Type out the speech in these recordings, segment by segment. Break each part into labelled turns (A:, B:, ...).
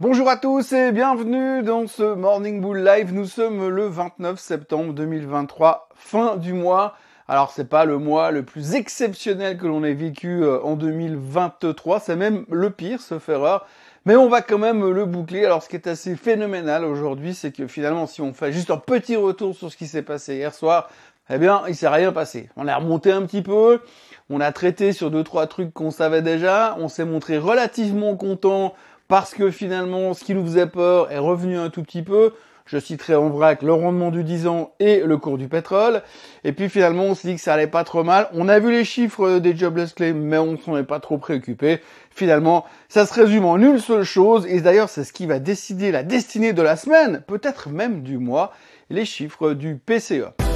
A: Bonjour à tous et bienvenue dans ce Morning Bull Live. Nous sommes le 29 septembre 2023, fin du mois. Alors c'est pas le mois le plus exceptionnel que l'on ait vécu euh, en 2023, c'est même le pire, sauf erreur. Mais on va quand même le boucler. Alors ce qui est assez phénoménal aujourd'hui, c'est que finalement si on fait juste un petit retour sur ce qui s'est passé hier soir, eh bien il s'est rien passé. On a remonté un petit peu, on a traité sur deux trois trucs qu'on savait déjà, on s'est montré relativement content parce que finalement, ce qui nous faisait peur est revenu un tout petit peu. Je citerai en vrac le rendement du 10 ans et le cours du pétrole. Et puis finalement, on s'est dit que ça allait pas trop mal. On a vu les chiffres des jobless claims, mais on s'en est pas trop préoccupé. Finalement, ça se résume en une seule chose, et d'ailleurs, c'est ce qui va décider la destinée de la semaine, peut-être même du mois, les chiffres du PCE.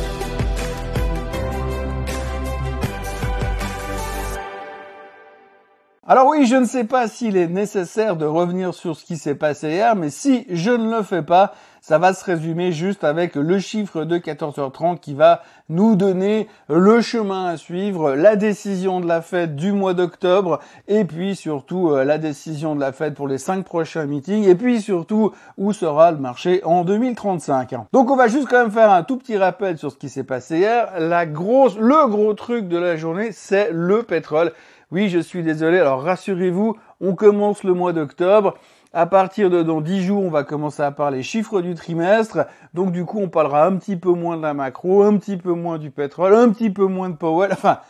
A: Alors oui, je ne sais pas s'il est nécessaire de revenir sur ce qui s'est passé hier, mais si je ne le fais pas, ça va se résumer juste avec le chiffre de 14h30 qui va nous donner le chemin à suivre, la décision de la fête du mois d'octobre, et puis surtout euh, la décision de la fête pour les cinq prochains meetings, et puis surtout où sera le marché en 2035. Donc on va juste quand même faire un tout petit rappel sur ce qui s'est passé hier. La grosse, le gros truc de la journée, c'est le pétrole. Oui, je suis désolé. Alors rassurez-vous, on commence le mois d'octobre. À partir de dans 10 jours, on va commencer à parler chiffres du trimestre. Donc du coup, on parlera un petit peu moins de la macro, un petit peu moins du pétrole, un petit peu moins de Powell. Enfin,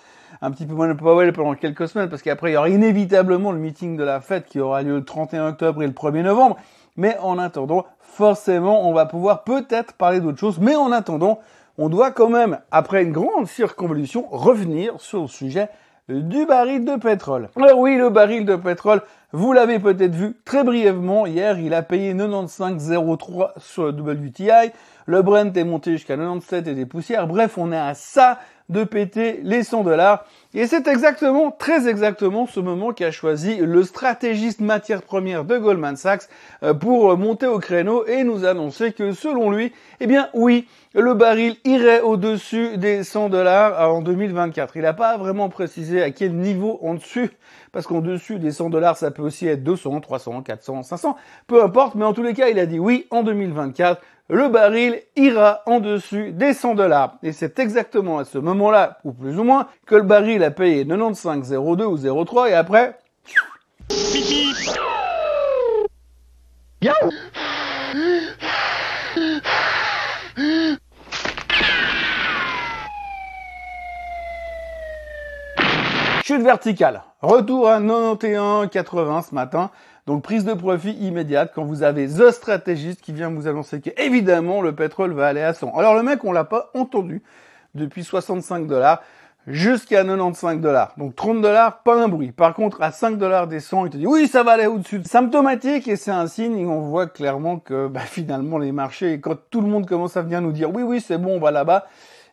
A: un petit peu moins de Powell pendant quelques semaines parce qu'après, il y aura inévitablement le meeting de la fête qui aura lieu le 31 octobre et le 1er novembre. Mais en attendant, forcément, on va pouvoir peut-être parler d'autre chose. Mais en attendant, on doit quand même, après une grande circonvolution, revenir sur le sujet du baril de pétrole. Alors oui, le baril de pétrole, vous l'avez peut-être vu très brièvement, hier il a payé 95,03 sur le WTI, le Brent est monté jusqu'à 97 et des poussières, bref on est à ça de péter les 100 dollars. Et c'est exactement, très exactement ce moment qu'a choisi le stratégiste matière première de Goldman Sachs euh, pour monter au créneau et nous annoncer que selon lui, eh bien oui, le baril irait au-dessus des 100 dollars en 2024. Il n'a pas vraiment précisé à quel niveau en dessus, parce qu'en dessus des 100 dollars, ça peut aussi être 200, 300, 400, 500, peu importe, mais en tous les cas, il a dit oui, en 2024, le baril ira en dessus des 100 dollars. Et c'est exactement à ce moment-là, ou plus ou moins, que le baril a payé 95,02 ou 0,3 et après... Chute verticale. Retour à 91,80 ce matin. Donc prise de profit immédiate quand vous avez The Stratégiste qui vient vous annoncer qu'évidemment le pétrole va aller à 100. Alors le mec, on l'a pas entendu depuis 65 dollars jusqu'à 95 dollars. Donc 30 dollars, pas un bruit. Par contre, à 5 dollars des 100, il te dit oui, ça va aller au-dessus. Symptomatique et c'est un signe et on voit clairement que bah, finalement les marchés, quand tout le monde commence à venir nous dire oui, oui, c'est bon, on va là-bas,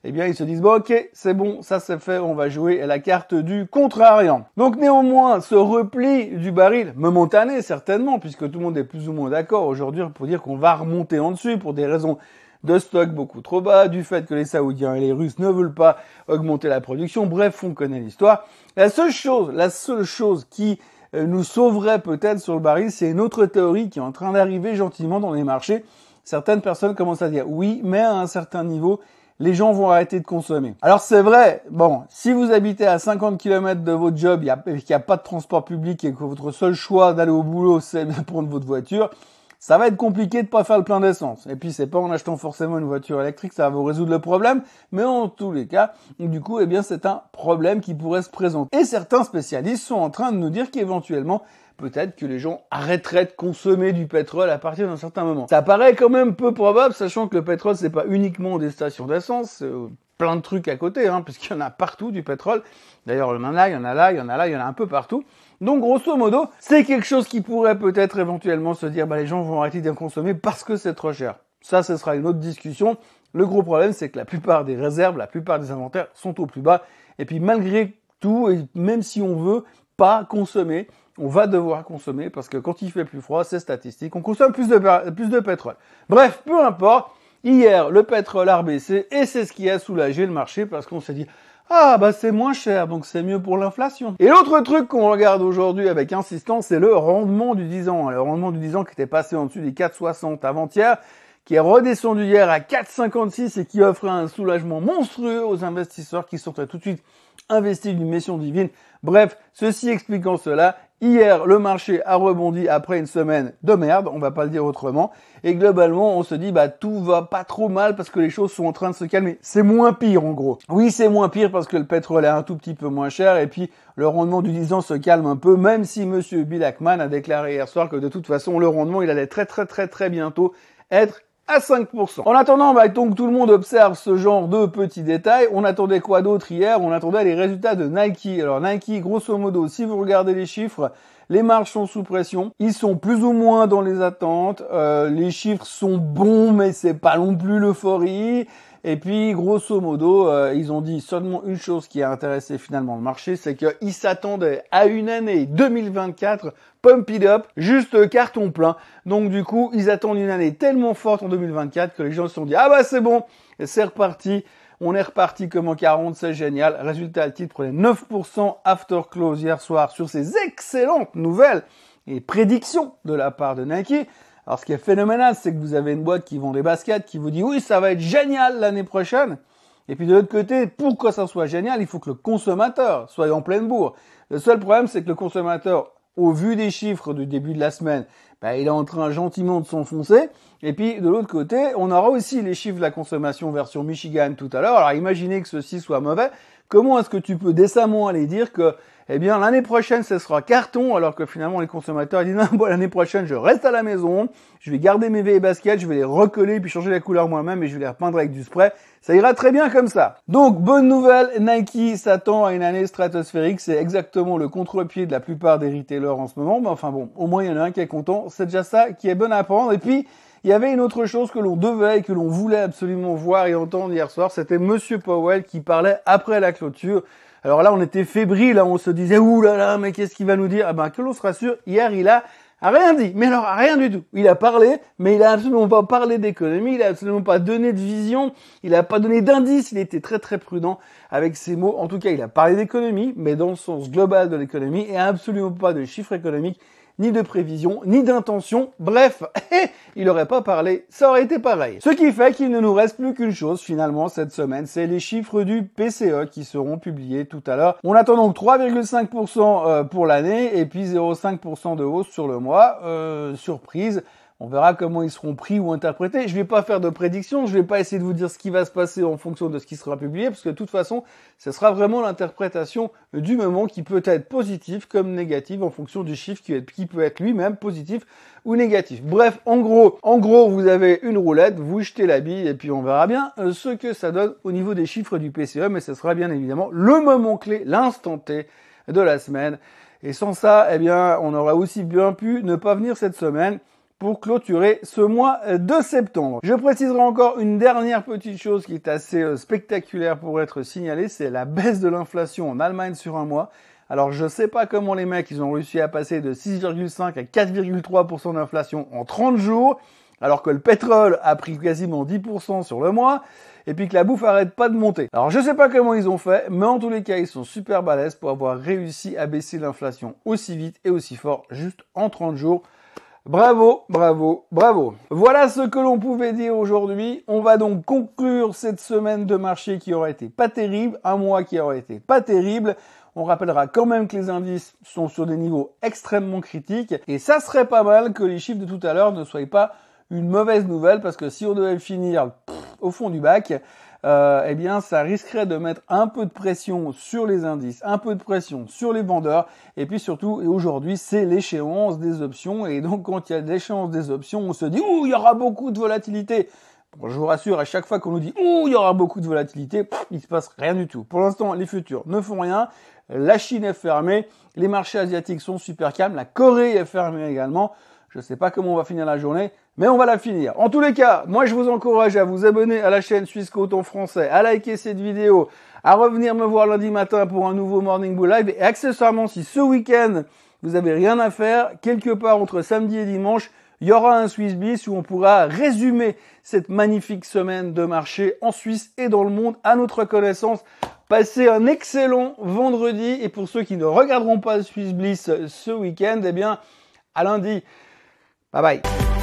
A: eh bien ils se disent bon ok c'est bon ça c'est fait on va jouer la carte du contrariant. Donc néanmoins ce repli du baril momentané certainement puisque tout le monde est plus ou moins d'accord aujourd'hui pour dire qu'on va remonter en dessus pour des raisons de stock beaucoup trop bas, du fait que les Saoudiens et les Russes ne veulent pas augmenter la production. Bref, on connaît l'histoire. La seule chose, la seule chose qui euh, nous sauverait peut-être sur le baril, c'est une autre théorie qui est en train d'arriver gentiment dans les marchés. Certaines personnes commencent à dire oui, mais à un certain niveau, les gens vont arrêter de consommer. Alors c'est vrai, bon, si vous habitez à 50 km de votre job, il n'y a, a, pas de transport public et que votre seul choix d'aller au boulot, c'est de prendre votre voiture, ça va être compliqué de pas faire le plein d'essence. Et puis c'est pas en achetant forcément une voiture électrique, ça va vous résoudre le problème, mais en tous les cas, du coup, eh bien c'est un problème qui pourrait se présenter. Et certains spécialistes sont en train de nous dire qu'éventuellement, peut-être que les gens arrêteraient de consommer du pétrole à partir d'un certain moment. Ça paraît quand même peu probable, sachant que le pétrole, c'est pas uniquement des stations d'essence, euh, plein de trucs à côté, hein, puisqu'il y en a partout du pétrole. D'ailleurs, il y en a il y en a là, il y en a là, il y en a un peu partout. Donc, grosso modo, c'est quelque chose qui pourrait peut-être éventuellement se dire, bah, les gens vont arrêter d'en consommer parce que c'est trop cher. Ça, ce sera une autre discussion. Le gros problème, c'est que la plupart des réserves, la plupart des inventaires sont au plus bas. Et puis, malgré tout, et même si on veut pas consommer, on va devoir consommer parce que quand il fait plus froid, c'est statistique, on consomme plus de, plus de pétrole. Bref, peu importe. Hier, le pétrole a baissé et c'est ce qui a soulagé le marché parce qu'on s'est dit Ah bah c'est moins cher, donc c'est mieux pour l'inflation. Et l'autre truc qu'on regarde aujourd'hui avec insistance, c'est le rendement du 10 ans. Le rendement du 10 ans qui était passé en dessus des 4,60 avant-hier, qui est redescendu hier à 4,56 et qui offre un soulagement monstrueux aux investisseurs qui sont tout de suite investis d'une mission divine. Bref, ceci expliquant cela, Hier, le marché a rebondi après une semaine de merde, on va pas le dire autrement. Et globalement, on se dit, bah, tout va pas trop mal parce que les choses sont en train de se calmer. C'est moins pire, en gros. Oui, c'est moins pire parce que le pétrole est un tout petit peu moins cher et puis le rendement du 10 ans se calme un peu, même si monsieur Bill Ackman a déclaré hier soir que de toute façon, le rendement, il allait très, très, très, très bientôt être à 5%. En attendant, bah, donc tout le monde observe ce genre de petits détails. On attendait quoi d'autre hier? On attendait les résultats de Nike. Alors Nike, grosso modo, si vous regardez les chiffres, les marges sont sous pression. Ils sont plus ou moins dans les attentes. Euh, les chiffres sont bons, mais c'est pas non plus l'euphorie. Et puis, grosso modo, euh, ils ont dit seulement une chose qui a intéressé finalement le marché, c'est qu'ils s'attendaient à une année 2024 pump it up, juste carton plein. Donc du coup, ils attendent une année tellement forte en 2024 que les gens se sont dit, ah bah c'est bon, c'est reparti. On est reparti comme en 40, c'est génial. Résultat, le titre prenait 9% after close hier soir sur ces excellentes nouvelles et prédictions de la part de Nike. Alors ce qui est phénoménal, c'est que vous avez une boîte qui vend des baskets, qui vous dit oui, ça va être génial l'année prochaine. Et puis de l'autre côté, pour que ça soit génial, il faut que le consommateur soit en pleine bourre. Le seul problème, c'est que le consommateur, au vu des chiffres du début de la semaine, ben, il est en train gentiment de s'enfoncer. Et puis de l'autre côté, on aura aussi les chiffres de la consommation version Michigan tout à l'heure. Alors imaginez que ceci soit mauvais. Comment est-ce que tu peux décemment aller dire que eh bien l'année prochaine ce sera carton alors que finalement les consommateurs disent non bon l'année prochaine je reste à la maison, je vais garder mes vieilles baskets, je vais les recoller puis changer la couleur moi-même et je vais les repeindre avec du spray. Ça ira très bien comme ça. Donc bonne nouvelle, Nike s'attend à une année stratosphérique, c'est exactement le contre-pied de la plupart des retailers en ce moment, mais enfin bon, au moins il y en a un qui est content, c'est déjà ça qui est bon à prendre et puis il y avait une autre chose que l'on devait et que l'on voulait absolument voir et entendre hier soir, c'était Monsieur Powell qui parlait après la clôture alors là, on était fébrile, hein, on se disait, ouh là là, mais qu'est-ce qu'il va nous dire? Eh ben, que l'on se rassure, hier, il a rien dit. Mais alors, rien du tout. Il a parlé, mais il a absolument pas parlé d'économie, il a absolument pas donné de vision, il a pas donné d'indice, il était très très prudent avec ses mots. En tout cas, il a parlé d'économie, mais dans le sens global de l'économie, et absolument pas de chiffres économiques ni de prévision, ni d'intention. Bref, il n'aurait pas parlé, ça aurait été pareil. Ce qui fait qu'il ne nous reste plus qu'une chose finalement cette semaine, c'est les chiffres du PCE qui seront publiés tout à l'heure. On attend donc 3,5% euh, pour l'année et puis 0,5% de hausse sur le mois. Euh, surprise. On verra comment ils seront pris ou interprétés. Je vais pas faire de prédiction, je vais pas essayer de vous dire ce qui va se passer en fonction de ce qui sera publié, parce que de toute façon, ce sera vraiment l'interprétation du moment qui peut être positive comme négative en fonction du chiffre qui, qui peut être lui-même positif ou négatif. Bref, en gros, en gros, vous avez une roulette, vous jetez la bille et puis on verra bien euh, ce que ça donne au niveau des chiffres du PCE, mais ce sera bien évidemment le moment clé, l'instant T de la semaine. Et sans ça, eh bien, on aurait aussi bien pu ne pas venir cette semaine pour clôturer ce mois de septembre. Je préciserai encore une dernière petite chose qui est assez euh, spectaculaire pour être signalée, c'est la baisse de l'inflation en Allemagne sur un mois. Alors je sais pas comment les mecs ils ont réussi à passer de 6,5 à 4,3% d'inflation en 30 jours, alors que le pétrole a pris quasiment 10% sur le mois, et puis que la bouffe arrête pas de monter. Alors je sais pas comment ils ont fait, mais en tous les cas ils sont super balèzes pour avoir réussi à baisser l'inflation aussi vite et aussi fort juste en 30 jours. Bravo, bravo, bravo. Voilà ce que l'on pouvait dire aujourd'hui. On va donc conclure cette semaine de marché qui aurait été pas terrible, un mois qui aurait été pas terrible. On rappellera quand même que les indices sont sur des niveaux extrêmement critiques et ça serait pas mal que les chiffres de tout à l'heure ne soient pas une mauvaise nouvelle parce que si on devait finir au fond du bac, euh, eh bien, ça risquerait de mettre un peu de pression sur les indices, un peu de pression sur les vendeurs, et puis surtout, et aujourd'hui, c'est l'échéance des options, et donc quand il y a l'échéance des options, on se dit, ouh, il y aura beaucoup de volatilité. Bon, je vous rassure, à chaque fois qu'on nous dit, ouh, il y aura beaucoup de volatilité, il se passe rien du tout. Pour l'instant, les futurs ne font rien, la Chine est fermée, les marchés asiatiques sont super calmes, la Corée est fermée également, je ne sais pas comment on va finir la journée, mais on va la finir. En tous les cas, moi je vous encourage à vous abonner à la chaîne Suisse Côte en français, à liker cette vidéo, à revenir me voir lundi matin pour un nouveau Morning Bull Live et accessoirement si ce week-end vous avez rien à faire, quelque part entre samedi et dimanche, il y aura un Swiss Bliss où on pourra résumer cette magnifique semaine de marché en Suisse et dans le monde à notre connaissance. Passez un excellent vendredi et pour ceux qui ne regarderont pas Swiss Bliss ce week-end, eh bien, à lundi. Bye bye.